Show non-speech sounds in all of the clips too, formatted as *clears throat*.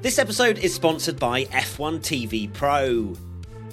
This episode is sponsored by F1 TV Pro.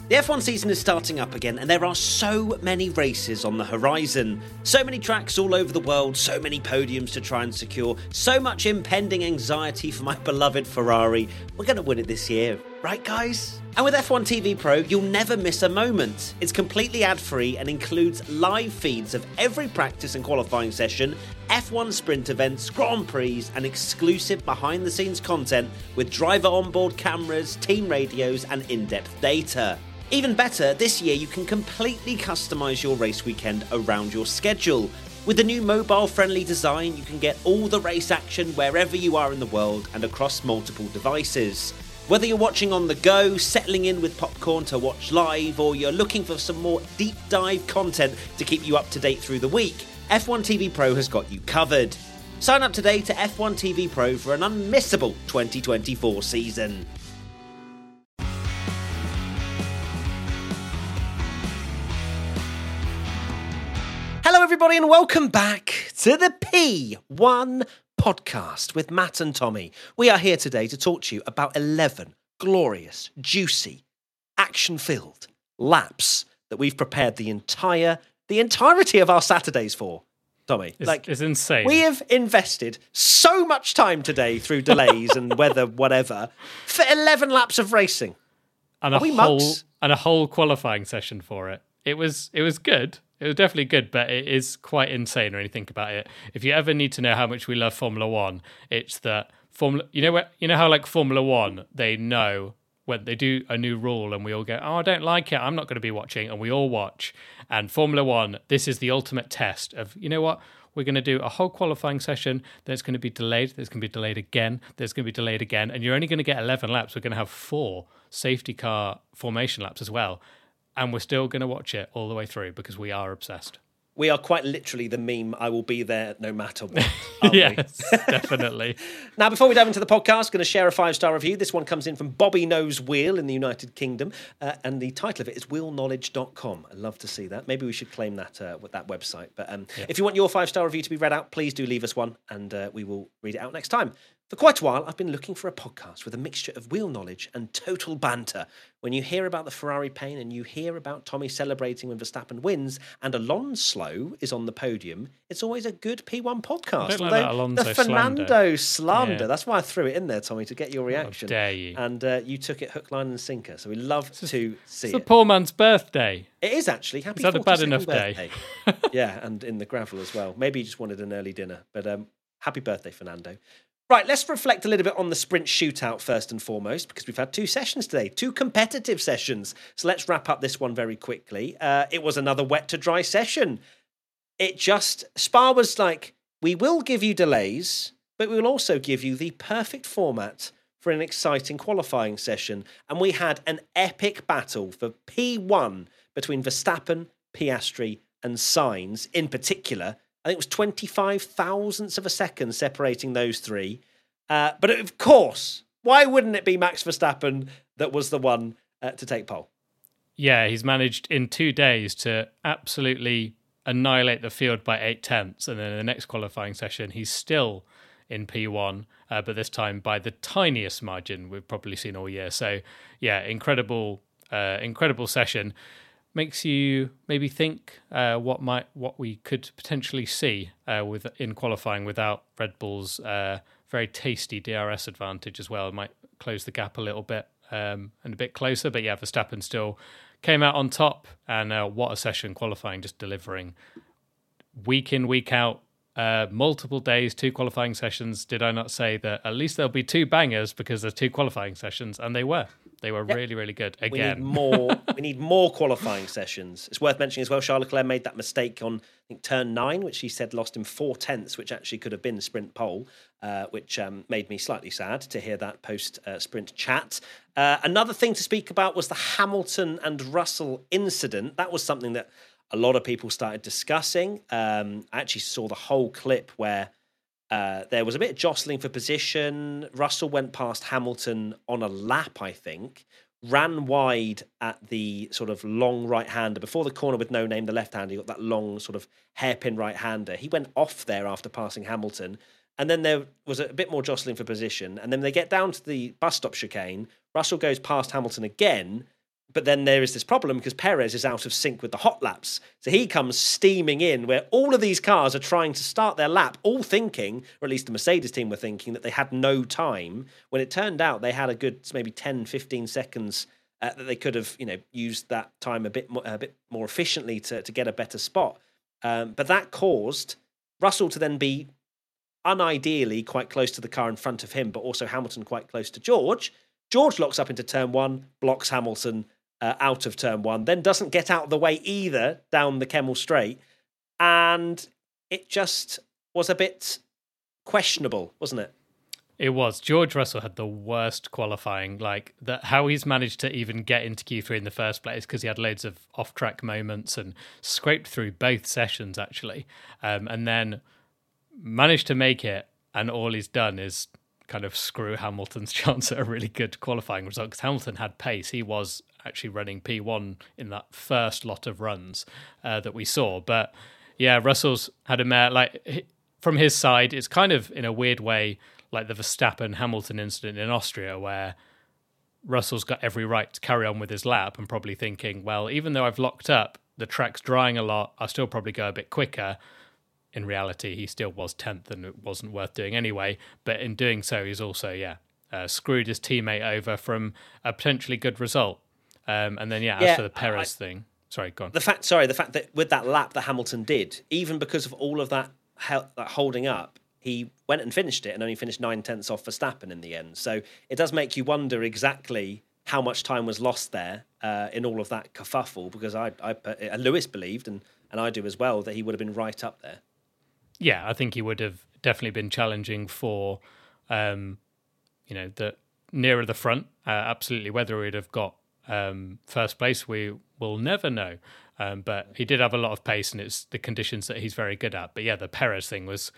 The F1 season is starting up again, and there are so many races on the horizon. So many tracks all over the world, so many podiums to try and secure, so much impending anxiety for my *laughs* beloved Ferrari. We're going to win it this year, right, guys? And with F1 TV Pro, you'll never miss a moment. It's completely ad free and includes live feeds of every practice and qualifying session, F1 sprint events, Grand Prix, and exclusive behind the scenes content with driver onboard cameras, team radios, and in depth data. Even better, this year you can completely customize your race weekend around your schedule. With the new mobile friendly design, you can get all the race action wherever you are in the world and across multiple devices. Whether you're watching on the go, settling in with popcorn to watch live, or you're looking for some more deep dive content to keep you up to date through the week, F1 TV Pro has got you covered. Sign up today to F1 TV Pro for an unmissable 2024 season. Hello, everybody, and welcome back to the P1 podcast with Matt and Tommy. We are here today to talk to you about 11 glorious, juicy, action filled laps that we've prepared the entire the entirety of our Saturdays for. Tommy, It's, like it's insane. we have invested so much time today through *laughs* delays and weather, whatever, for 11 laps of racing. and are a whole mugs? and a whole qualifying session for it. It was it was good. It was definitely good, but it is quite insane when you think about it. If you ever need to know how much we love Formula One, it's that Formula. You know what? You know how like Formula One, they know when they do a new rule, and we all go, "Oh, I don't like it. I'm not going to be watching," and we all watch. And Formula One, this is the ultimate test of you know what. We're going to do a whole qualifying session. that's going to be delayed. There's going to be delayed again. There's going to be delayed again. And you're only going to get 11 laps. We're going to have four safety car formation laps as well. And we're still going to watch it all the way through because we are obsessed. We are quite literally the meme, I will be there no matter what. *laughs* yes, *laughs* definitely. Now, before we dive into the podcast, going to share a five star review. This one comes in from Bobby Knows Wheel in the United Kingdom, uh, and the title of it is wheelknowledge.com. I love to see that. Maybe we should claim that uh, with that website. But um, if you want your five star review to be read out, please do leave us one, and uh, we will read it out next time. For quite a while, I've been looking for a podcast with a mixture of wheel knowledge and total banter. When you hear about the Ferrari pain and you hear about Tommy celebrating when Verstappen wins and Alonso is on the podium, it's always a good P1 podcast. don't like that Alonso the. Fernando slander. Yeah. That's why I threw it in there, Tommy, to get your reaction. dare you. And uh, you took it hook, line, and sinker. So we love to see It's it. poor man's birthday. It is actually happy. Is that a bad 42nd enough day? birthday. *laughs* yeah, and in the gravel as well. Maybe you just wanted an early dinner, but um, happy birthday, Fernando. Right, let's reflect a little bit on the sprint shootout first and foremost, because we've had two sessions today, two competitive sessions. So let's wrap up this one very quickly. Uh, it was another wet to dry session. It just, Spa was like, we will give you delays, but we will also give you the perfect format for an exciting qualifying session. And we had an epic battle for P1 between Verstappen, Piastri, and Sainz in particular. I think it was 25 thousandths of a second separating those three. Uh, but of course, why wouldn't it be Max Verstappen that was the one uh, to take pole? Yeah, he's managed in two days to absolutely annihilate the field by eight tenths. And then in the next qualifying session, he's still in P1, uh, but this time by the tiniest margin we've probably seen all year. So, yeah, incredible, uh, incredible session. Makes you maybe think uh, what might what we could potentially see uh, with in qualifying without Red Bull's uh, very tasty DRS advantage as well. It might close the gap a little bit um, and a bit closer. But yeah, Verstappen still came out on top, and uh, what a session qualifying, just delivering week in week out uh, multiple days, two qualifying sessions. Did I not say that at least there'll be two bangers because there's two qualifying sessions? And they were. They were yep. really, really good. Again, we need more. *laughs* we need more qualifying sessions. It's worth mentioning as well. Charles Leclerc made that mistake on I think turn nine, which he said lost him four tenths, which actually could have been sprint pole, uh, which um, made me slightly sad to hear that post uh, sprint chat. Uh, another thing to speak about was the Hamilton and Russell incident. That was something that a lot of people started discussing. Um, I actually saw the whole clip where uh, there was a bit of jostling for position. Russell went past Hamilton on a lap, I think, ran wide at the sort of long right hander before the corner with no name, the left hander. He got that long sort of hairpin right hander. He went off there after passing Hamilton. And then there was a bit more jostling for position. And then they get down to the bus stop chicane. Russell goes past Hamilton again but then there is this problem because Perez is out of sync with the hot laps. So he comes steaming in where all of these cars are trying to start their lap, all thinking, or at least the Mercedes team were thinking, that they had no time. When it turned out they had a good maybe 10, 15 seconds uh, that they could have, you know, used that time a bit more, a bit more efficiently to, to get a better spot. Um, but that caused Russell to then be unideally quite close to the car in front of him, but also Hamilton quite close to George. George locks up into turn one, blocks Hamilton, uh, out of turn one, then doesn't get out of the way either down the Kemmel Straight. And it just was a bit questionable, wasn't it? It was. George Russell had the worst qualifying. Like that, how he's managed to even get into Q3 in the first place because he had loads of off-track moments and scraped through both sessions actually, um, and then managed to make it. And all he's done is kind of screw Hamilton's *laughs* chance at a really good qualifying result because Hamilton had pace. He was actually running P1 in that first lot of runs uh, that we saw. But yeah, Russell's had a mare like from his side. It's kind of in a weird way like the Verstappen Hamilton incident in Austria, where Russell's got every right to carry on with his lap and probably thinking, well, even though I've locked up, the track's drying a lot. I'll still probably go a bit quicker. In reality, he still was 10th and it wasn't worth doing anyway. But in doing so, he's also, yeah, uh, screwed his teammate over from a potentially good result. Um, and then yeah, yeah, as for the Perez I, thing, sorry, go on. The fact, sorry, the fact that with that lap that Hamilton did, even because of all of that, that holding up, he went and finished it and only finished nine tenths off Verstappen in the end. So it does make you wonder exactly how much time was lost there uh, in all of that kerfuffle. Because I, I, uh, Lewis believed, and and I do as well, that he would have been right up there. Yeah, I think he would have definitely been challenging for, um, you know, the nearer the front. Uh, absolutely, whether he'd have got um, first place, we will never know. Um, but he did have a lot of pace, and it's the conditions that he's very good at. But yeah, the Perez thing was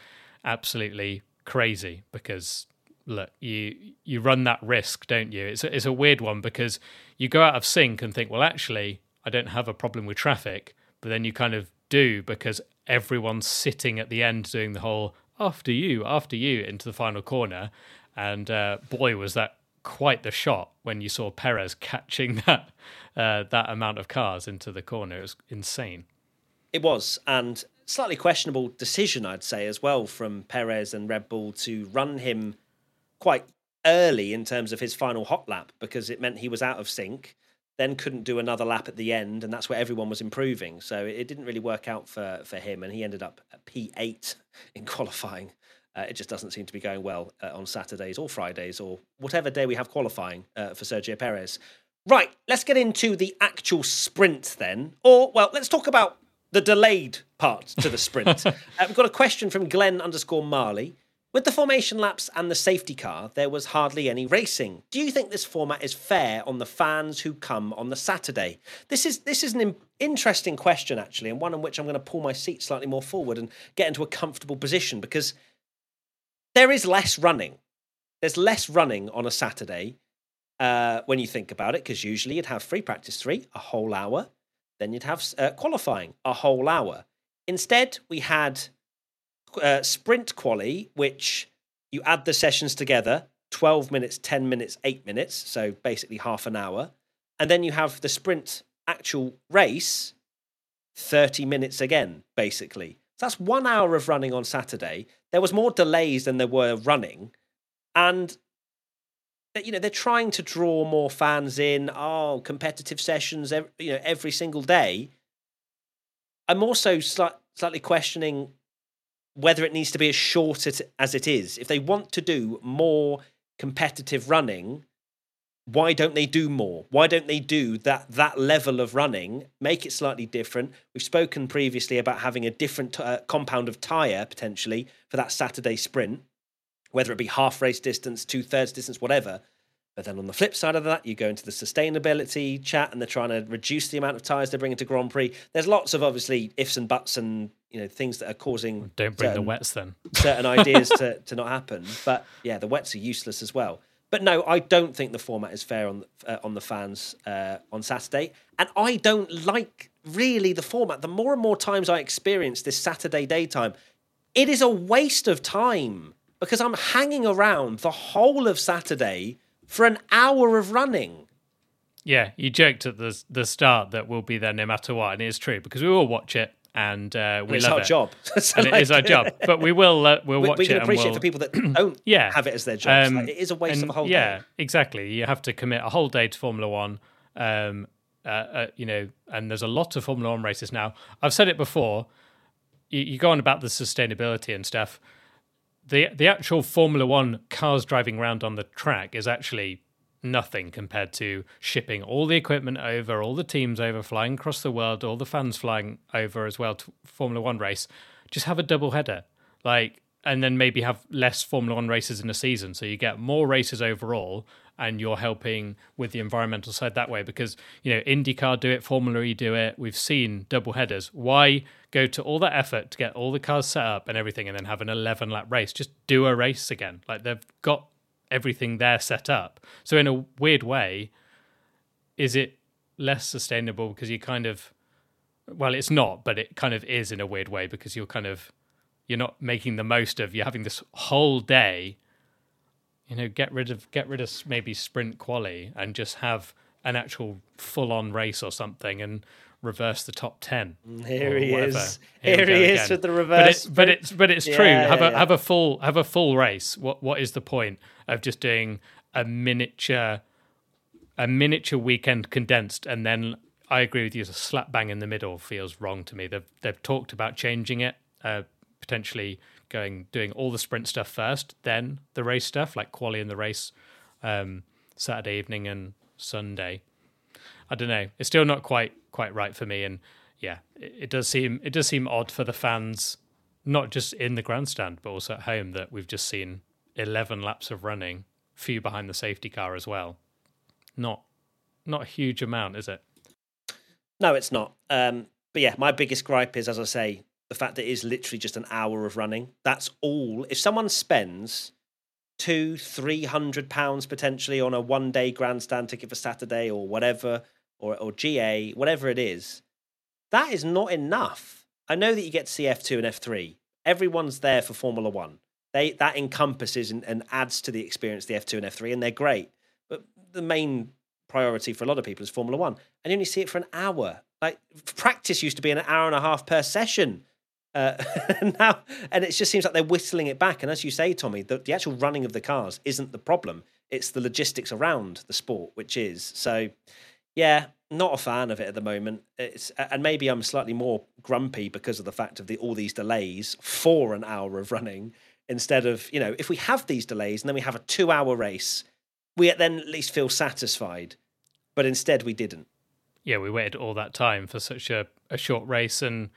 absolutely crazy because look, you you run that risk, don't you? It's a, it's a weird one because you go out of sync and think, well, actually, I don't have a problem with traffic, but then you kind of do because everyone's sitting at the end doing the whole after you, after you into the final corner, and uh, boy, was that quite the shot when you saw Perez catching *laughs* that uh, that amount of cars into the corner. It was insane. It was, and slightly questionable decision, I'd say, as well, from Perez and Red Bull to run him quite early in terms of his final hot lap because it meant he was out of sync, then couldn't do another lap at the end, and that's where everyone was improving. So it didn't really work out for, for him, and he ended up at P8 in qualifying. Uh, it just doesn't seem to be going well uh, on Saturdays or Fridays or whatever day we have qualifying uh, for Sergio Perez. Right, let's get into the actual sprint then. Or, well, let's talk about the delayed part to the sprint. *laughs* uh, we've got a question from Glenn underscore Marley. With the formation laps and the safety car, there was hardly any racing. Do you think this format is fair on the fans who come on the Saturday? This is this is an interesting question actually, and one in which I'm going to pull my seat slightly more forward and get into a comfortable position because there is less running. There's less running on a Saturday uh, when you think about it, because usually you'd have free practice three, a whole hour, then you'd have uh, qualifying, a whole hour. Instead, we had uh, sprint quali, which you add the sessions together 12 minutes, 10 minutes, 8 minutes, so basically half an hour. And then you have the sprint actual race 30 minutes again, basically. So that's one hour of running on Saturday. There was more delays than there were running, and you know they're trying to draw more fans in. Oh, competitive sessions, every, you know, every single day. I'm also sli- slightly questioning whether it needs to be as short as it is. If they want to do more competitive running, why don't they do more? Why don't they do that that level of running? Make it slightly different. We've spoken previously about having a different uh, compound of tire potentially for that Saturday sprint, whether it be half race distance, two thirds distance, whatever. But then on the flip side of that, you go into the sustainability chat, and they're trying to reduce the amount of tires they bring into Grand Prix. There's lots of obviously ifs and buts and you know things that are causing. Don't bring certain, the wets then. *laughs* certain ideas to *laughs* to not happen, but yeah, the wets are useless as well. But no, I don't think the format is fair on uh, on the fans uh, on Saturday, and I don't like really the format. The more and more times I experience this Saturday daytime, it is a waste of time because I'm hanging around the whole of Saturday for an hour of running. Yeah, you joked at the the start that we'll be there no matter what, and it is true because we will watch it and uh, we and love our it. job. *laughs* so and like, it is our job, but we will uh, we'll we, watch we can it. appreciate we'll... for people that don't *clears throat* yeah. have it as their job. Um, like, it is a waste of a whole yeah, day. exactly. You have to commit a whole day to Formula One. Um, uh, uh, you know, and there's a lot of Formula One races now. I've said it before. You, you go on about the sustainability and stuff. The the actual Formula One cars driving around on the track is actually nothing compared to shipping all the equipment over, all the teams over, flying across the world, all the fans flying over as well to Formula One race. Just have a double header, like, and then maybe have less Formula One races in a season, so you get more races overall, and you're helping with the environmental side that way. Because you know, IndyCar do it, Formula E do it. We've seen double headers. Why go to all that effort to get all the cars set up and everything, and then have an 11 lap race? Just do a race again. Like they've got everything there set up. So in a weird way, is it less sustainable because you kind of well, it's not, but it kind of is in a weird way because you're kind of you're not making the most of you're having this whole day you know get rid of get rid of maybe sprint quality and just have an actual full on race or something and reverse the top 10 here he is here, here he is again. with the reverse but, it, but it's but it's yeah, true yeah, have a yeah. have a full have a full race what what is the point of just doing a miniature a miniature weekend condensed and then I agree with you. A slap bang in the middle feels wrong to me. They've they've talked about changing it, uh, potentially going doing all the sprint stuff first, then the race stuff like quali in the race, um, Saturday evening and Sunday. I don't know. It's still not quite quite right for me, and yeah, it, it does seem it does seem odd for the fans, not just in the grandstand but also at home that we've just seen 11 laps of running, few behind the safety car as well. Not not a huge amount, is it? No, it's not. Um, but yeah, my biggest gripe is, as I say, the fact that it is literally just an hour of running. That's all. If someone spends two, three hundred pounds potentially on a one day grandstand ticket for Saturday or whatever, or or GA, whatever it is, that is not enough. I know that you get to see F2 and F3. Everyone's there for Formula One. They that encompasses and, and adds to the experience the F2 and F3, and they're great. But the main priority for a lot of people is Formula One, and you only see it for an hour. Like practice used to be an hour and a half per session. Uh, *laughs* now, and it just seems like they're whistling it back. And as you say, Tommy, the, the actual running of the cars isn't the problem; it's the logistics around the sport, which is. So, yeah, not a fan of it at the moment. It's and maybe I'm slightly more grumpy because of the fact of the all these delays for an hour of running instead of you know if we have these delays and then we have a two hour race we then at least feel satisfied but instead we didn't yeah we waited all that time for such a, a short race and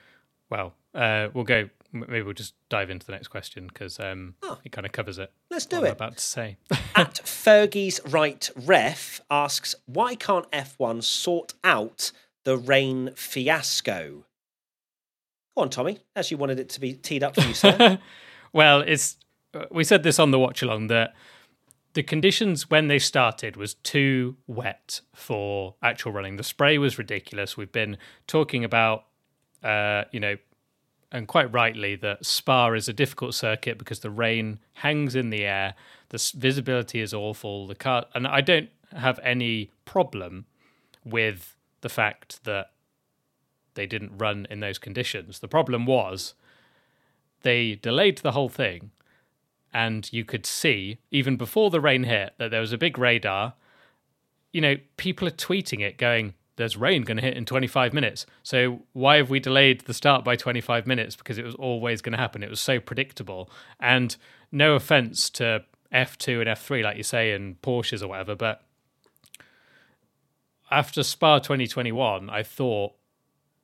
well uh, we'll go maybe we'll just dive into the next question because um, oh. it kind of covers it let's do it I'm about to say *laughs* at fergie's right ref asks why can't f1 sort out the rain fiasco go on tommy as you wanted it to be teed up for you sir *laughs* Well, it's uh, we said this on the watch along that the conditions when they started was too wet for actual running. The spray was ridiculous. We've been talking about, uh, you know, and quite rightly that Spa is a difficult circuit because the rain hangs in the air. The visibility is awful. The car, and I don't have any problem with the fact that they didn't run in those conditions. The problem was they delayed the whole thing, and you could see even before the rain hit that there was a big radar. You know, people are tweeting it, going, there's rain going to hit in 25 minutes. So why have we delayed the start by 25 minutes? Because it was always going to happen. It was so predictable. And no offense to F2 and F3, like you say, and Porsches or whatever, but after Spa 2021, I thought,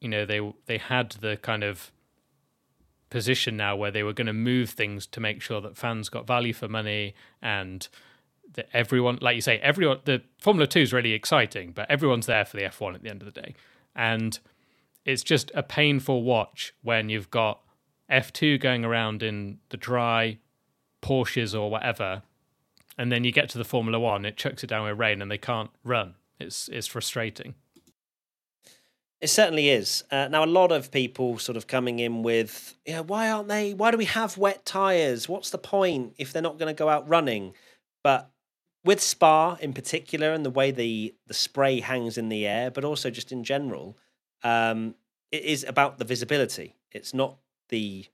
you know, they they had the kind of position now where they were going to move things to make sure that fans got value for money and that everyone, like you say, everyone, the Formula Two is really exciting, but everyone's there for the F1 at the end of the day. And it's just a painful watch when you've got F2 going around in the dry, Porsches or whatever, and then you get to the Formula One, it chucks it down with rain and they can't run. It's, it's frustrating. It certainly is. Uh, now, a lot of people sort of coming in with, know, why aren't they? Why do we have wet tyres? What's the point if they're not going to go out running? But with Spa in particular and the way the the spray hangs in the air, but also just in general, um, it is about the visibility. It's not the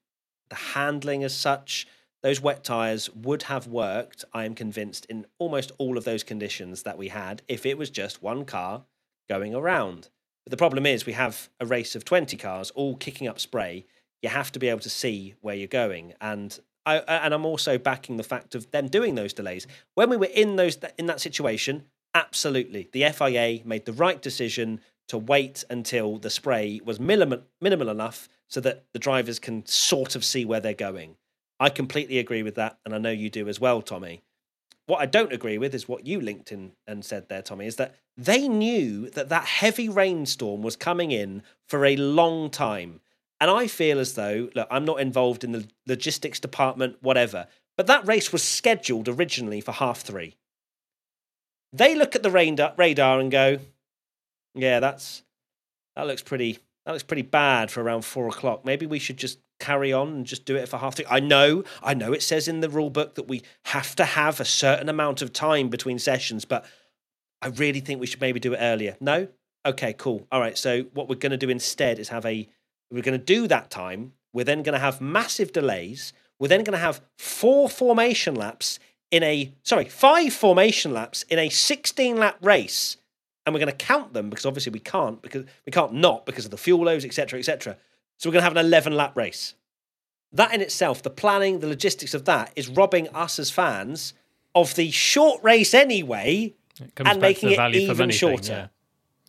the handling as such. Those wet tires would have worked, I am convinced, in almost all of those conditions that we had if it was just one car going around. But the problem is we have a race of 20 cars all kicking up spray. You have to be able to see where you're going. And I, and I'm also backing the fact of them doing those delays. When we were in those in that situation, absolutely, the FIA made the right decision to wait until the spray was minimal minimal enough so that the drivers can sort of see where they're going. I completely agree with that, and I know you do as well, Tommy. What I don't agree with is what you linked in and said there, Tommy, is that they knew that that heavy rainstorm was coming in for a long time. And I feel as though, look, I'm not involved in the logistics department, whatever, but that race was scheduled originally for half three. They look at the radar and go, yeah, that's that looks pretty that looks pretty bad for around four o'clock. Maybe we should just carry on and just do it for half three. I know, I know it says in the rule book that we have to have a certain amount of time between sessions, but I really think we should maybe do it earlier. No? Okay, cool. All right. So what we're going to do instead is have a we're going to do that time. We're then going to have massive delays. We're then going to have four formation laps in a, sorry, five formation laps in a 16 lap race. And we're going to count them because obviously we can't, because we can't not because of the fuel loads, etc., etc. So we're going to have an 11 lap race. That in itself, the planning, the logistics of that is robbing us as fans of the short race anyway and making it even shorter. Thing, yeah.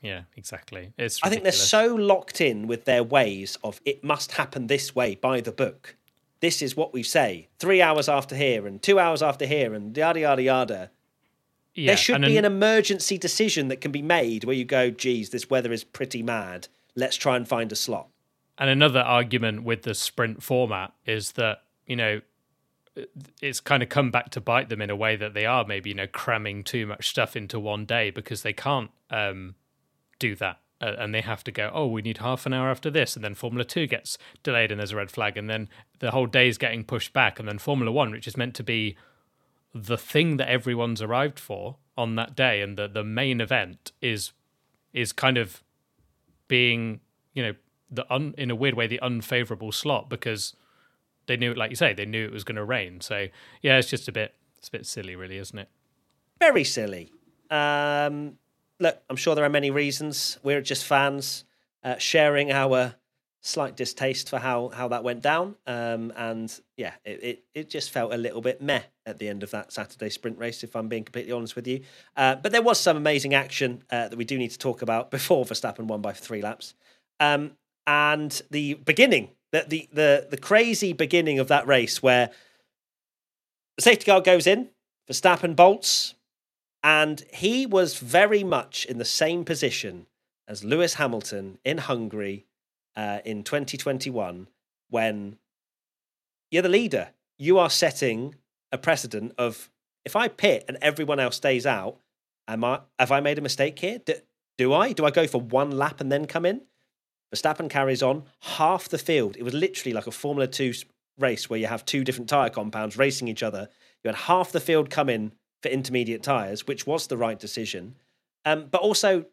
Yeah, exactly. It's I think they're so locked in with their ways of it must happen this way by the book. This is what we say. Three hours after here and two hours after here and yada yada yada. Yeah, there should be an, an emergency decision that can be made where you go, geez, this weather is pretty mad. Let's try and find a slot. And another argument with the sprint format is that, you know, it's kind of come back to bite them in a way that they are maybe, you know, cramming too much stuff into one day because they can't um, do that. Uh, and they have to go, oh, we need half an hour after this. And then Formula 2 gets delayed and there's a red flag. And then the whole day is getting pushed back. And then Formula 1, which is meant to be the thing that everyone's arrived for on that day and the, the main event is is kind of being, you know, the un, in a weird way, the unfavorable slot because they knew, like you say, they knew it was going to rain. So yeah, it's just a bit, it's a bit silly, really, isn't it? Very silly. Um, look, I'm sure there are many reasons. We're just fans uh, sharing our slight distaste for how how that went down. Um, and yeah, it, it, it just felt a little bit meh at the end of that Saturday sprint race, if I'm being completely honest with you. Uh, but there was some amazing action uh, that we do need to talk about before Verstappen won by three laps. Um, and the beginning, the, the the the crazy beginning of that race where the safety car goes in, Verstappen bolts, and he was very much in the same position as Lewis Hamilton in Hungary uh, in 2021 when you're the leader. You are setting a precedent of if I pit and everyone else stays out, am I, have I made a mistake here? Do, do I? Do I go for one lap and then come in? Verstappen carries on half the field. It was literally like a Formula 2 race where you have two different tyre compounds racing each other. You had half the field come in for intermediate tyres, which was the right decision. Um, but also,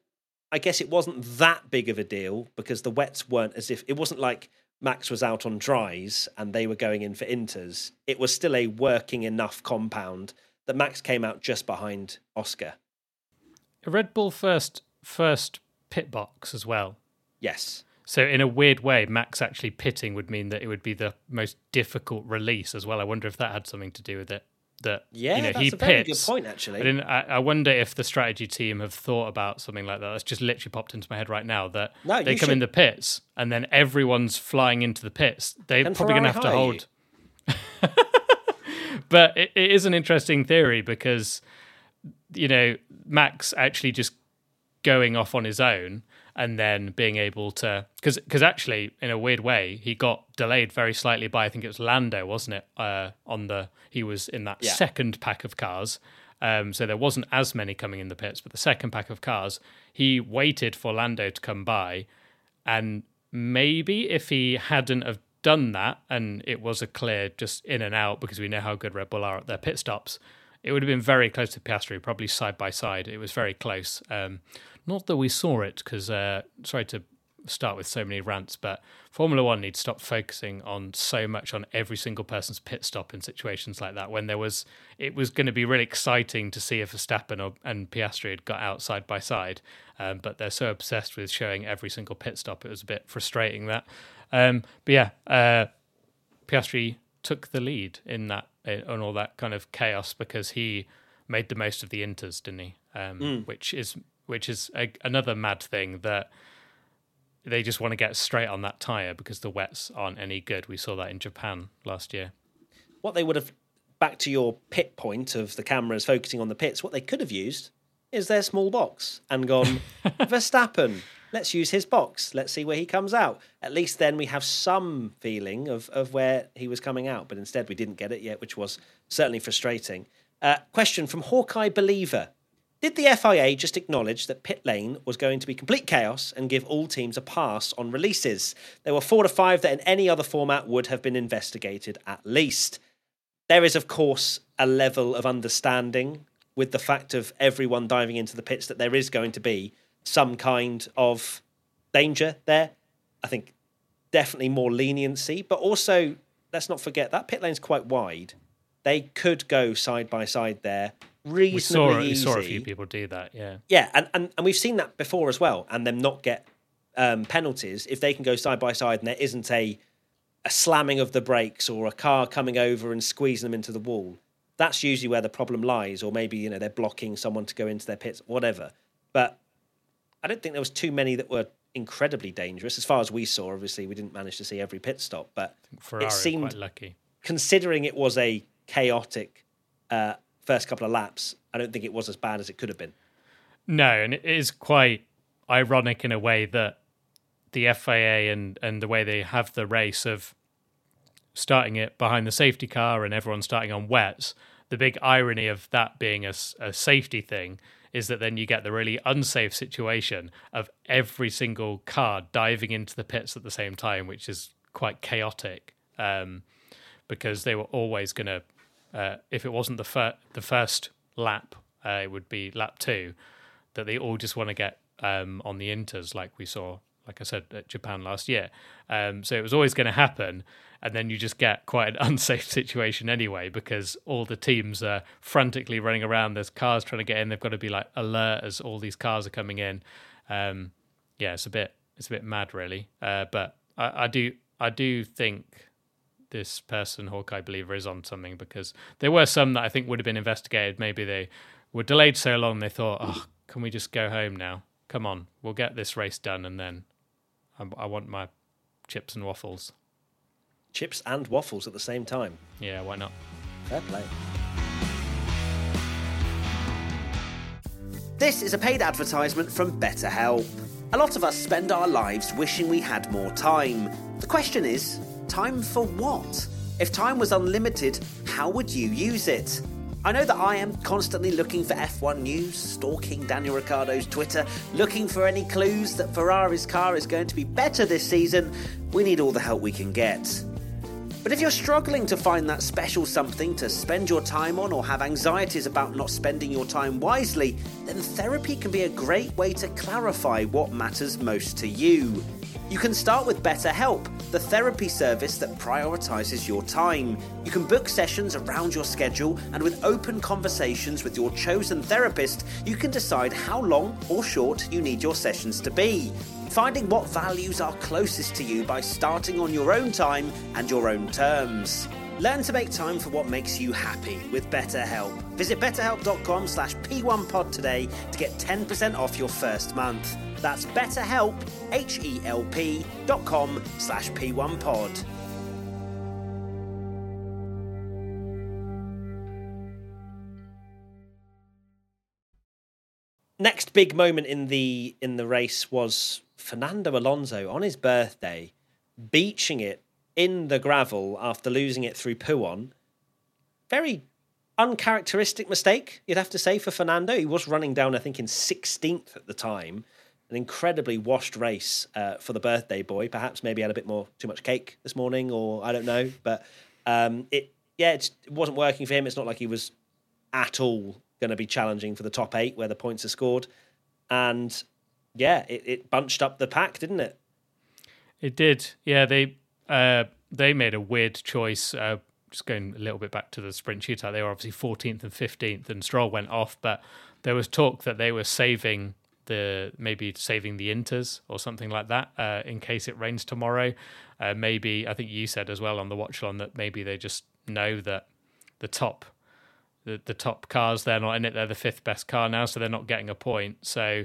I guess it wasn't that big of a deal because the wets weren't as if it wasn't like Max was out on dries and they were going in for inters. It was still a working enough compound that Max came out just behind Oscar. Red Bull first first pit box as well. Yes. So in a weird way, Max actually pitting would mean that it would be the most difficult release as well. I wonder if that had something to do with it. That Yeah, you know, that's he a very good point, I, actually. didn't, I, I wonder if the strategy team have thought about something like that. That's just literally popped into my head right now. That No, they come in the pits and then everyone's flying into the pits. They're probably going to have to hold. *laughs* but it, it is an interesting theory because you know Max actually just going off on his own and then being able to because because actually in a weird way he got delayed very slightly by I think it was Lando wasn't it uh, on the he was in that Yeah. second pack of cars um, so there wasn't as many coming in the pits but the second pack of cars he waited for Lando to come by and maybe if he hadn't have done that and it was a clear just in and out because we know how good Red Bull are at their pit stops, it would have been very close to Piastri, probably side by side. It was very close. Um, not that we saw it because, uh, sorry to start with so many rants, but Formula One needs to stop focusing on so much on every single person's pit stop in situations like that. When there was, it was going to be really exciting to see if Verstappen or, and Piastri had got out side by side, um, but they're so obsessed with showing every single pit stop. It was a bit frustrating that. Um, but yeah, uh, Piastri took the lead in that on all that kind of chaos because he made the most of the inters, didn't he? Um, Which is which is a, another mad thing that they just want to get straight on that tire because the wets aren't any good. We saw that in Japan last year. what they would have back to your pit point of the cameras focusing on the pits what they could have used is their small box and gone *laughs* verstappen let's use his box let's see where he comes out at least then we have some feeling of, of where he was coming out but instead we didn't get it yet which was certainly frustrating uh, question from hawkeye believer did the FIA just acknowledge that pit lane was going to be complete chaos and give all teams a pass on releases? There were four to five that in any other format would have been investigated at least. There is, of course, a level of understanding with the fact of everyone diving into the pits that there is going to be some kind of danger there. I think definitely more leniency, but also let's not forget that pit lane's quite wide. They could go side by side there reasonably We saw we saw a few people do that. Yeah, Yeah, and, and, and we've seen that before as well, and them not get um, penalties if they can go side by side and there isn't a a slamming of the brakes or a car coming over and squeezing them into the wall. That's usually where the problem lies, or maybe you know they're blocking someone to go into their pits, whatever. But I don't think there was too many that were incredibly dangerous as far as we saw. Obviously, we didn't manage to see every pit stop, but Ferrari it seemed quite lucky. considering it was a chaotic uh, first couple of laps, I don't think it was as bad as it could have been. No, and it is quite ironic in a way that the FIA and and the way they have the race of starting it behind the safety car and everyone starting on wets. The big irony of that being a, a safety thing is that then you get the really unsafe situation of every single car diving into the pits at the same time, which is quite chaotic. Um, because they were always going to, uh, if it wasn't the fir- the first lap, uh, it would be lap two, that they all just want to get um, on the inters, like we saw, like I said, at Japan last year. Um, so it was always going to happen, and then you just get quite an *laughs* unsafe situation anyway, because all the teams are frantically running around. There's cars trying to get in. They've got to be like alert as all these cars are coming in. Um, yeah, it's a bit it's a bit mad, really. Uh, but I, I do I do think this person, Hawkeye Believer, is on something because there were some that I think would have been investigated. Maybe they were delayed so long they thought, oh, can we just go home now? Come on, we'll get this race done and then I, I want my chips and waffles. Chips and waffles at the same time. Yeah, why not? Fair play. This is a paid advertisement from BetterHelp. A lot of us spend our lives wishing we had more time. The question is, time for what? If time was unlimited, how would you use it? I know that I am constantly looking for F1 news, stalking Daniel Ricciardo's Twitter, looking for any clues that Ferrari's car is going to be better this season. We need all the help we can get. But if you're struggling to find that special something to spend your time on or have anxieties about not spending your time wisely, then therapy can be a great way to clarify what matters most to you. You can start with BetterHelp, the therapy service that prioritizes your time. You can book sessions around your schedule, and with open conversations with your chosen therapist, you can decide how long or short you need your sessions to be. Finding what values are closest to you by starting on your own time and your own terms. Learn to make time for what makes you happy with BetterHelp. Visit betterhelp.com slash p1pod today to get 10% off your first month. That's betterhelp, H-E-L-P dot com slash p1pod. Next big moment in the in the race was Fernando Alonso on his birthday, beaching it in the gravel after losing it through Pouhon. Very uncharacteristic mistake, you'd have to say, for Fernando. He was running down, I think, in 16th at the time. An incredibly washed race uh, for the birthday boy. Perhaps maybe had a bit more too much cake this morning, or I don't know. But um, it, yeah, it wasn't working for him. It's not like he was at all going to be challenging for the top eight where the points are scored. And yeah, it, it bunched up the pack, didn't it? It did. Yeah, they uh, they made a weird choice. Uh, just going a little bit back to the sprint shootout, they were obviously 14th and 15th, and Stroll went off. But there was talk that they were saving the maybe saving the inters or something like that uh, in case it rains tomorrow. Uh, maybe I think you said as well on the watch on that maybe they just know that the top the, the top cars they're not in it. They're the fifth best car now, so they're not getting a point. So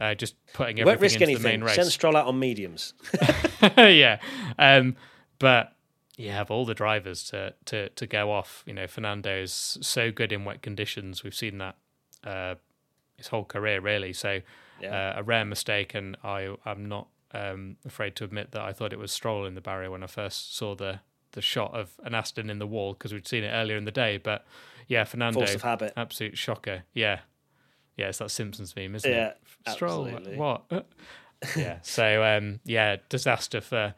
uh, just putting everything risk into anything. the main race. Send Stroll out on mediums. *laughs* yeah, um, but you have all the drivers to to to go off. You know, Fernando is so good in wet conditions. We've seen that uh, his whole career, really. So Yeah. uh, a rare mistake, and I I'm not um, afraid to admit that I thought it was Stroll in the barrier when I first saw the the shot of an Aston in the wall because we'd seen it earlier in the day. But yeah, Fernando, Force of habit. absolute shocker. Yeah, yeah, it's that Simpsons meme, isn't Yeah, it? Stroll, absolutely. what? *laughs* yeah. So um, yeah, disaster for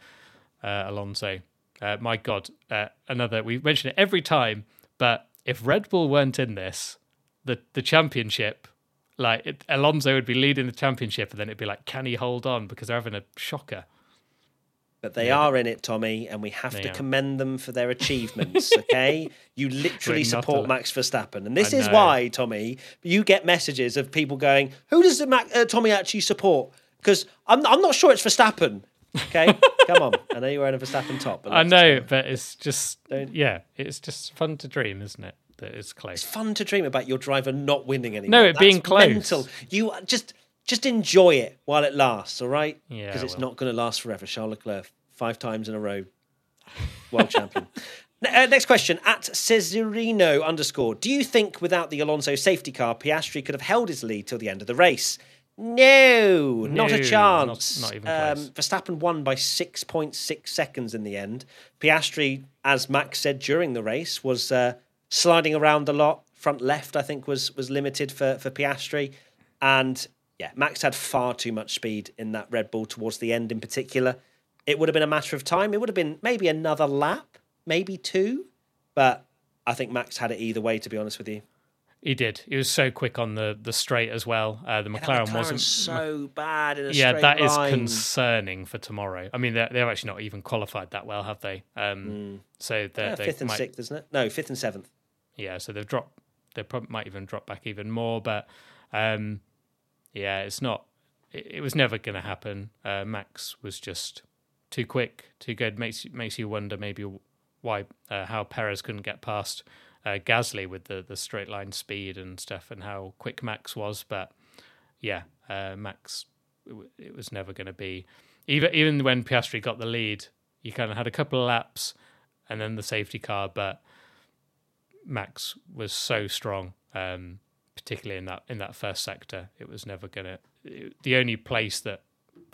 uh, Alonso. Uh, my God, uh, another. We mention it every time, but if Red Bull weren't in this, the the championship, like it, Alonso would be leading the championship, and then it'd be like, can he hold on because they're having a shocker. But they are in it, Tommy, and we have They to are. commend them for their achievements, *laughs* okay? you literally support Max Verstappen. And this I is know. why, Tommy, you get messages of people going, Who does the Mac- uh, Tommy actually support? Because I'm, I'm not sure it's Verstappen, okay? *laughs* Come on. I know you're wearing a Verstappen top. But I know, but it's just Don't- yeah, it's just fun to dream, isn't it? That it's close. It's fun to dream about your driver not winning anymore. No, it That's being close. Mental. You just just enjoy it while it lasts, all right? Yeah, Because it's will. not going to last forever. Charles Leclerc, five times in a row, world champion. *laughs* Uh, next question at Cesarino underscore. Do you think without the Alonso safety car, Piastri could have held his lead till the end of the race? No, not No, a not- chance. not even um, close. Verstappen won by 6.6 seconds in the end. Piastri, as Max said during the race, was uh, sliding around a lot. Front left, I think, was was limited for, for Piastri. And yeah, Max had far too much speed in that Red Bull towards the end in particular. It would have been a matter of time. It would have been maybe another lap, maybe two. But I think Max had it either way, to be honest with you. He did. He was so quick on the the straight as well. Uh, the That McLaren wasn't. so bad in a yeah, that is line. concerning for tomorrow. I mean, they're, they're actually not even qualified that well, have they? Um, So they're. Yeah, they fifth and might, sixth, isn't it? No, fifth and seventh. yeah. So they've dropped. They probably might even drop back even more. But um, yeah, it's not. It, it was never going to happen. Uh, Max was just too quick, too good. Makes makes you wonder maybe why uh, how Perez couldn't get past uh, Gasly with the the straight line speed and stuff, and how quick Max was. But yeah, uh, Max, it, was never going to be. Even even when Piastri got the lead, you kind of had a couple of laps, and then the safety car, but Max was so strong, um, particularly in that in that first sector. It was never gonna. the only place that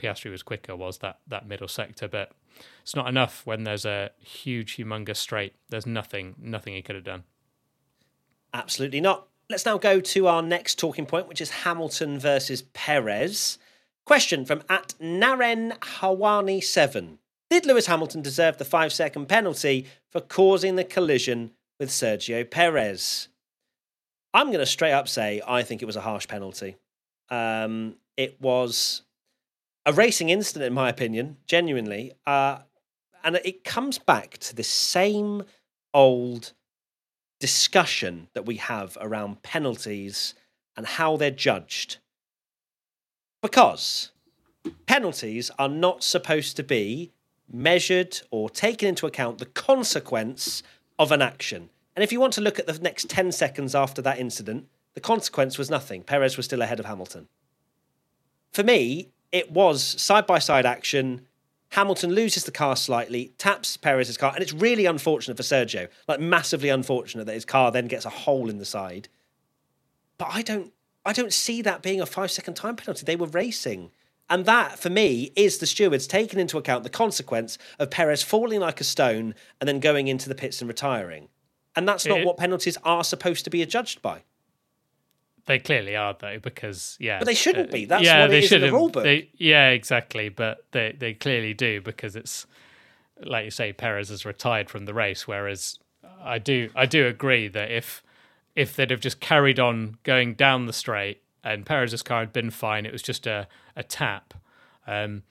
Piastri was quicker was that that middle sector, but it's not enough when there's a huge, humongous straight. There's nothing, nothing he could have done. Absolutely not. Let's now go to our next talking point, which is Hamilton versus Perez. Question from at Naren Hawani7. Did Lewis Hamilton deserve the five second penalty for causing the collision with Sergio Perez? I'm going to straight up say I think it was a harsh penalty. Um, it was a racing incident, in my opinion, genuinely. Uh, and it comes back to the same old discussion that we have around penalties and how they're judged. Because penalties are not supposed to be measured or taken into account the consequence of an action. And if you want to look at the next 10 seconds after that incident, the consequence was nothing. Perez was still ahead of Hamilton. For me, it was side by side action. Hamilton loses the car slightly, taps Perez's car, and it's really unfortunate for Sergio. Like massively unfortunate that his car then gets a hole in the side. But I don't I don't see that being a five second time penalty. They were racing. And that, for me, is the stewards taking into account the consequence of Perez falling like a stone and then going into the pits and retiring. And that's not It- what penalties are supposed to be adjudged by. They clearly are though, because yeah, But they shouldn't uh, be. That's yeah, what it they is in the rule book. They, yeah, exactly. But they they clearly do because it's like you say, Perez has retired from the race. Whereas I do I do agree that if if they'd have just carried on going down the straight and Perez's car had been fine, it was just a a tap. Um,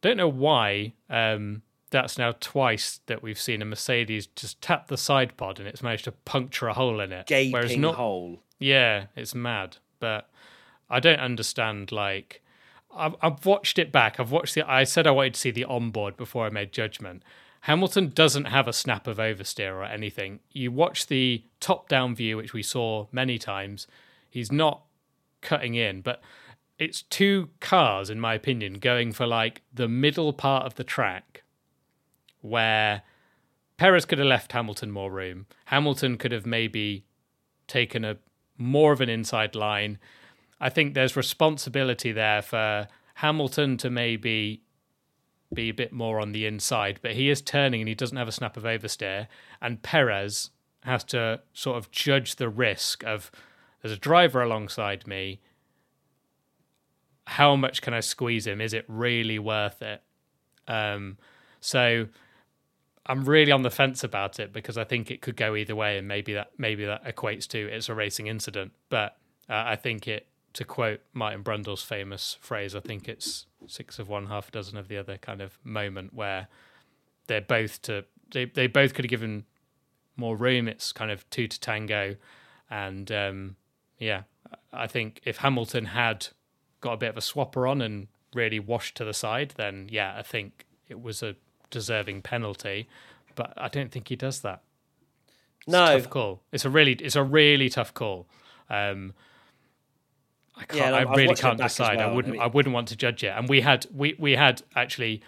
don't know why. Um, that's now twice that we've seen a Mercedes just tap the side pod and it's managed to puncture a hole in it. whereas Gaping not, hole. Yeah, it's mad. But I don't understand. Like, I've, I've watched it back. I've watched the. I said I wanted to see the onboard before I made judgment. Hamilton doesn't have a snap of oversteer or anything. You watch the top-down view, which we saw many times. He's not cutting in, but it's two cars, in my opinion, going for like the middle part of the track, where Perez could have left Hamilton more room. Hamilton could have maybe taken a more of an inside line. I think there's responsibility there for Hamilton to maybe be a bit more on the inside, but he is turning and he doesn't have a snap of oversteer. And Perez has to sort of judge the risk of there's a driver alongside me. How much can I squeeze him? Is it really worth it? Um, so I'm really on the fence about it because I think it could go either way, and maybe that maybe that equates to it's a racing incident. But uh, I think it, to quote Martin Brundle's famous phrase, I think it's six of one, half a dozen of the other kind of moment where they're both to they they both could have given more room. It's kind of two to tango, and um, yeah, I think if Hamilton had got a bit of a swapper on and really washed to the side, then yeah, I think it was a deserving penalty. But I don't think he does that. It's No. a tough call. It's a really it's a really tough call. Um, I can't. and I really can't decide. I well. I wouldn't. mean- I wouldn't want to judge it. And we had we we had actually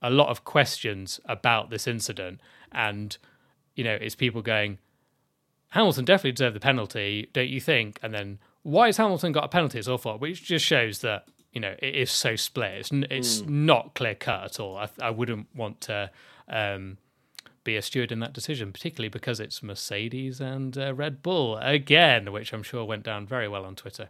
a lot of questions about this incident, and you know, it's people going, Hamilton definitely deserved the penalty, don't you think? And then why has Hamilton got a penalty? It's awful, which just shows that you know it is so split. It's n- it's Mm. not clear cut at all. I, I wouldn't want to. Um, be a steward in that decision, particularly because it's Mercedes and uh, Red Bull again, which I'm sure went down very well on Twitter.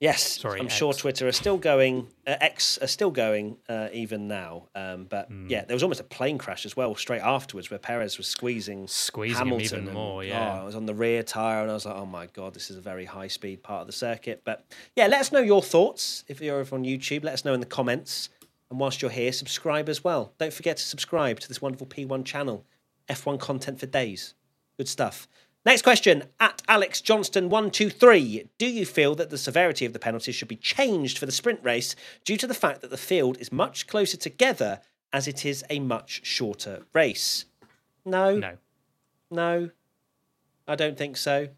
Yes, Sorry, I'm sure Twitter are still going. Uh, X are still going uh, even now. Um, but Hmm. yeah, there was almost a plane crash as well straight afterwards, where Perez was squeezing Squeezing Hamilton even and, more, yeah. oh, I was on the rear tire, and I was like, oh my god, this is a very high speed part of the circuit. But yeah, let us know your thoughts if you're over on YouTube. Let us know in the comments, and whilst you're here, subscribe as well. Don't forget to subscribe to this wonderful P1 channel. F1 content for days. Good stuff. Next question at Alex Johnston one two three. Do you feel that the severity of the penalties should be changed for the sprint race due to the fact that the field is much closer together as it is a much shorter race? No, No, no, I don't think so.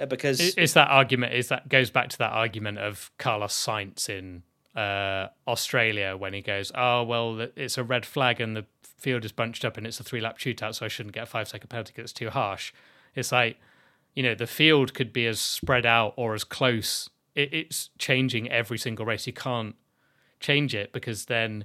Uh, because it's that argument. Is that goes back to that argument of Carlos Sainz in uh, Australia when he goes, "Oh well, it's a red flag and the field is bunched up and it's a three lap shootout, so I shouldn't get a five second penalty because it's too harsh." It's like you know the field could be as spread out or as close. It, it's changing every single race. You can't change it because then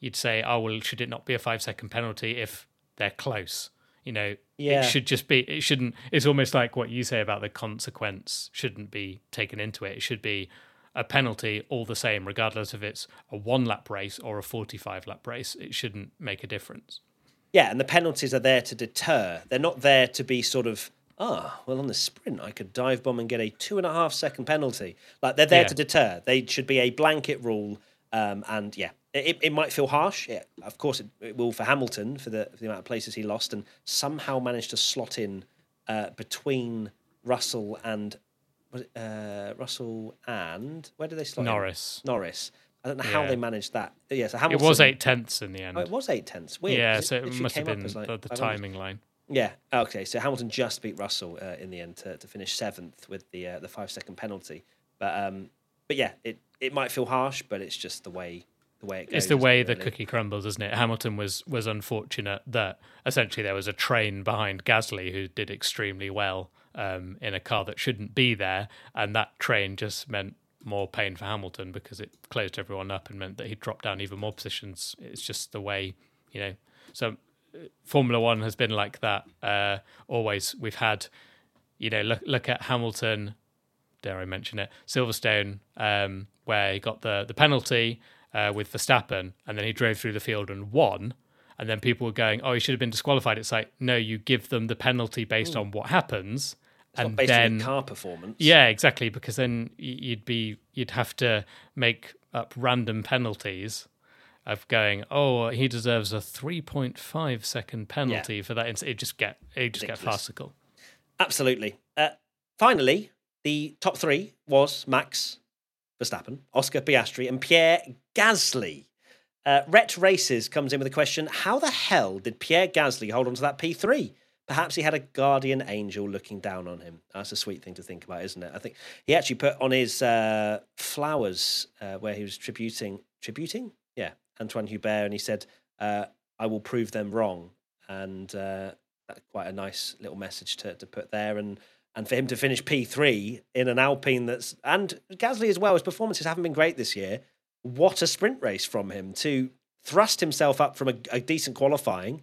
you'd say, "Oh well, should it not be a five second penalty if they're close?" You know, Yeah. it should just be. It shouldn't. It's almost like what you say about the consequence shouldn't be taken into it. It should be a penalty all the same, regardless if it's a one lap race or a forty five lap race. It shouldn't make a difference. Yeah, and the penalties are there to deter. They're not there to be sort of, ah, well, on the sprint, I could dive bomb and get a two and a half second penalty. Like, they're there Yeah. to deter. They should be a blanket rule Um, and yeah, it, it might feel harsh. Yeah, of course, it, it, will for Hamilton for the, for the amount of places he lost and somehow managed to slot in uh, between Russell and uh, Russell and where did they slot Norris. In? Norris. I don't know how yeah. they managed that. Yeah, so Hamilton, it was eight tenths in the end. Oh, it was eight tenths. Weird. Yeah, so it, must have been like, the, the timing line. Yeah. Okay. So Hamilton just beat Russell uh, in the end to, to finish seventh with the uh, the five second penalty. But um, but yeah, it it might feel harsh, but it's just the way the way it goes. It's the way the cookie crumbles, isn't it? Hamilton was was unfortunate that essentially there was a train behind Gasly who did extremely well um, in a car that shouldn't be there, and that train just meant more pain for Hamilton because it closed everyone up and meant that he dropped down even more positions. It's just the way you know. So Formula One has been like that uh, always. We've had, you know, look look at Hamilton. Dare I mention it? Silverstone, um, where he got the the penalty uh, with Verstappen, and then he drove through the field and won. And then people were going, "Oh, he should have been disqualified." It's like, no, you give them the penalty based mm. on what happens, and then car performance. Yeah, exactly. Because then you'd be you'd have to make up random penalties of going, oh, he deserves a 3.5 second penalty yeah. for that. It just get it just get farcical. Absolutely. Uh, finally, the top three was Max Verstappen, Oscar Piastri, and Pierre Gasly. Uh, Ret Races comes in with a question: How the hell did Pierre Gasly hold on to that P three? Perhaps he had a guardian angel looking down on him. That's a sweet thing to think about, isn't it? I think he actually put on his uh, flowers uh, where he was tributing, tributing, yeah, Anthoine Hubert, and he said, uh, "I will prove them wrong," and uh, quite a nice little message to to put there, and and for him to finish P three in an Alpine that's and Gasly as well. His performances haven't been great this year. What a sprint race from him to thrust himself up from a, a decent qualifying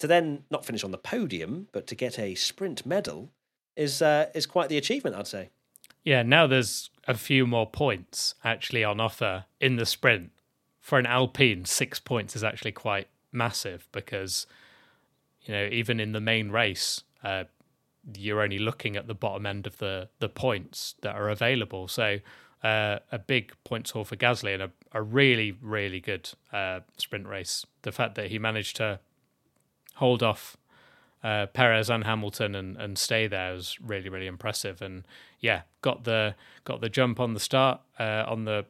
to then not finish on the podium, but to get a sprint medal is uh, is quite the achievement, I'd say. Yeah, now there's a few more points actually on offer in the sprint for an Alpine, six points is actually quite massive because you know even in the main race, uh, you're only looking at the bottom end of the the points that are available. So uh, a big points haul for Gasly and a, a really really good uh, sprint race. The fact that he managed to hold off uh, Perez and Hamilton and, and stay there was really really impressive. And yeah, got the got the jump on the start uh, on the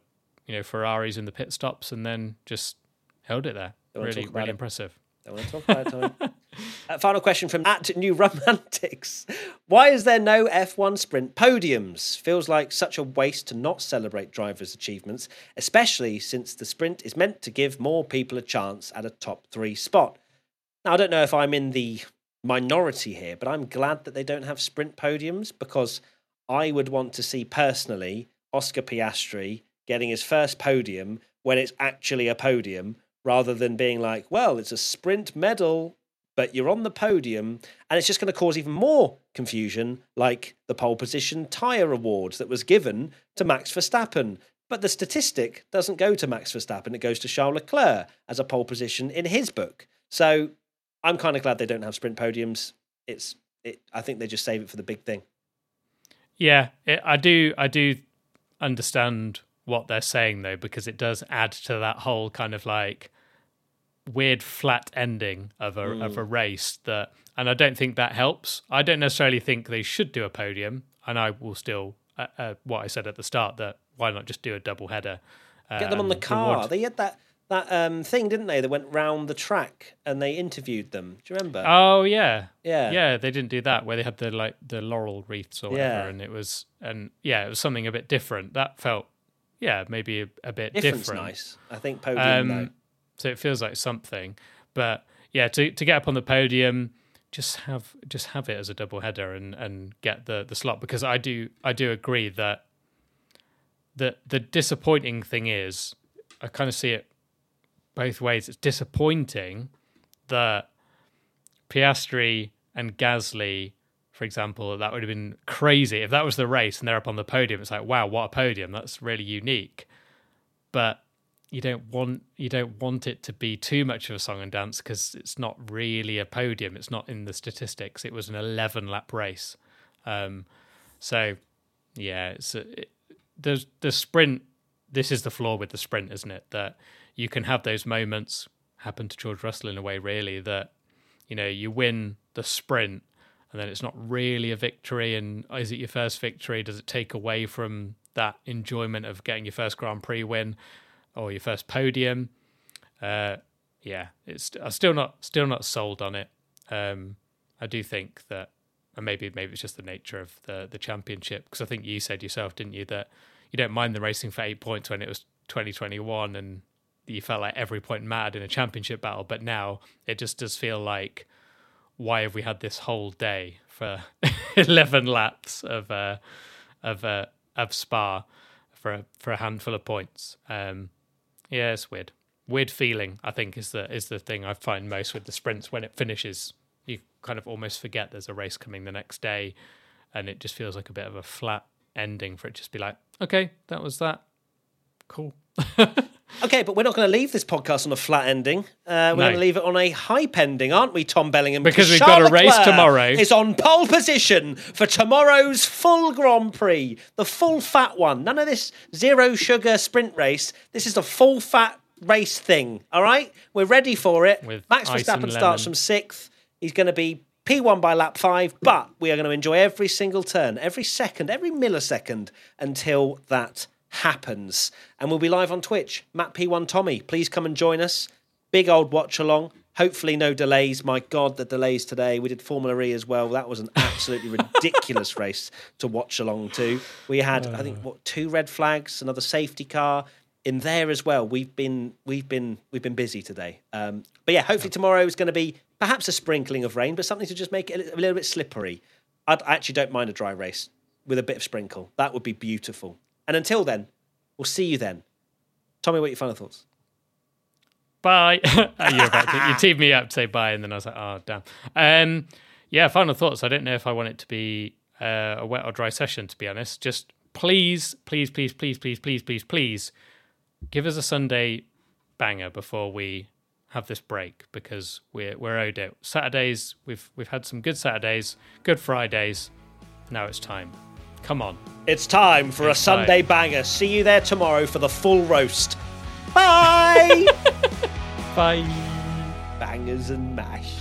you know Ferraris in the pit stops, and then just held it there. Really, really it. impressive. Don't want to talk about it, *laughs* uh, final question from at New Romantics: Why is there no F1 sprint podiums? Feels like such a waste to not celebrate drivers' achievements, especially since the sprint is meant to give more people a chance at a top three spot. Now, I don't know if I'm in the minority here, but I'm glad that they don't have sprint podiums because I would want to see personally Oscar Piastri getting his first podium when it's actually a podium rather than being like, well, it's a sprint medal, but you're on the podium. And it's just going to cause even more confusion, like the pole position tyre awards that was given to Max Verstappen. But the statistic doesn't go to Max Verstappen, it goes to Charles Leclerc as a pole position in his book. So I'm kind of glad they don't have sprint podiums. It's, it, I think they just save it for the big thing. Yeah, it, I do. I do understand what they're saying though, because it does add to that whole kind of like weird flat ending of a mm. of a race that and I don't think that helps. I don't necessarily think they should do a podium, and I will still uh, uh, what I said at the start that why not just do a double header? Uh, Get them on the car. Reward... They had that that um, thing, didn't they? That went round the track and they interviewed them. Do you remember? Oh yeah, yeah, yeah. They didn't do that where they had the like the laurel wreaths or whatever, yeah. and it was and yeah, it was something a bit different. That felt yeah, maybe a, a bit Difference different. Nice, I think podium. Um, so it feels like something, but yeah, to to get up on the podium, just have just have it as a double header and and get the the slot because I do I do agree that the the disappointing thing is I kind of see it both ways. It's disappointing that Piastri and Gasly for example, that would have been crazy if that was the race and they're up on the podium. It's like, wow, what a podium! That's really unique. But you don't want you don't want it to be too much of a song and dance because it's not really a podium. It's not in the statistics. It was an eleven lap race, um, so yeah, it's a, it, the the sprint this is the flaw with the sprint, isn't it? That you can have those moments happen to George Russell in a way, really, that you know you win the sprint and then it's not really a victory. And is it your first victory? Does it take away from that enjoyment of getting your first Grand Prix win or your first podium? Uh, yeah, it's I'm still not still not sold on it. Um, I do think that, and maybe maybe it's just the nature of the the championship because I think you said yourself, didn't you, that you don't mind the racing for eight points when it was 2021 and you felt like every point mattered in a championship battle, but now it just does feel like why have we had this whole day for *laughs* 11 laps of uh, of uh, of Spa for a, for a handful of points? Um, yeah, it's weird. Weird feeling, I think, is the is the thing I find most with the sprints when it finishes. You kind of almost forget there's a race coming the next day, and it just feels like a bit of a flat ending for it. Just be like, okay, that was that. Cool. *laughs* Okay, but we're not going to leave this podcast on a flat ending. Uh, we're No. going to leave it on a hype ending, aren't we, Tom Bellingham? Because we've got a race Leclerc tomorrow. Is on pole position for tomorrow's full Grand Prix, the full fat one. None of this zero sugar sprint race. This is the full fat race thing. All right, we're ready for it. With Max ice Verstappen starts from sixth. He's going to be P1 by lap five, but we are going to enjoy every single turn, every second, every millisecond until that happens. And we'll be live on Twitch. Matt P1 Tommy, please come and join us. Big old watch along. Hopefully, no delays. My God, the delays today. We did Formula E as well. That was an absolutely *laughs* ridiculous race to watch along to. We had, I think, what two red flags, another safety car in there as well. We've been, we've been, we've been busy today. Um, but yeah, hopefully tomorrow is going to be perhaps a sprinkling of rain, but something to just make it a a little bit slippery. I'd, I actually don't mind a dry race with a bit of sprinkle. That would be beautiful. And until then, we'll see you then. Tell me what your final thoughts. Bye. *laughs* Oh, you're about to, you teed me up to say bye, and then I was like, oh, damn. Um, yeah, final thoughts. I don't know if I want it to be uh, a wet or dry session, to be honest. Just please, please, please, please, please, please, please, please give us a Sunday banger before we have this break because we're we're owed it. Saturdays, we've we've had some good Saturdays, good Fridays. Now it's time Come on. It's time for a time. Sunday banger. See you there tomorrow for the full roast. Bye! *laughs* Bye. Bangers and mash.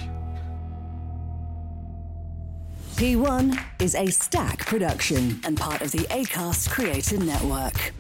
P1 is a stack production and part of the ACAST Creator Network.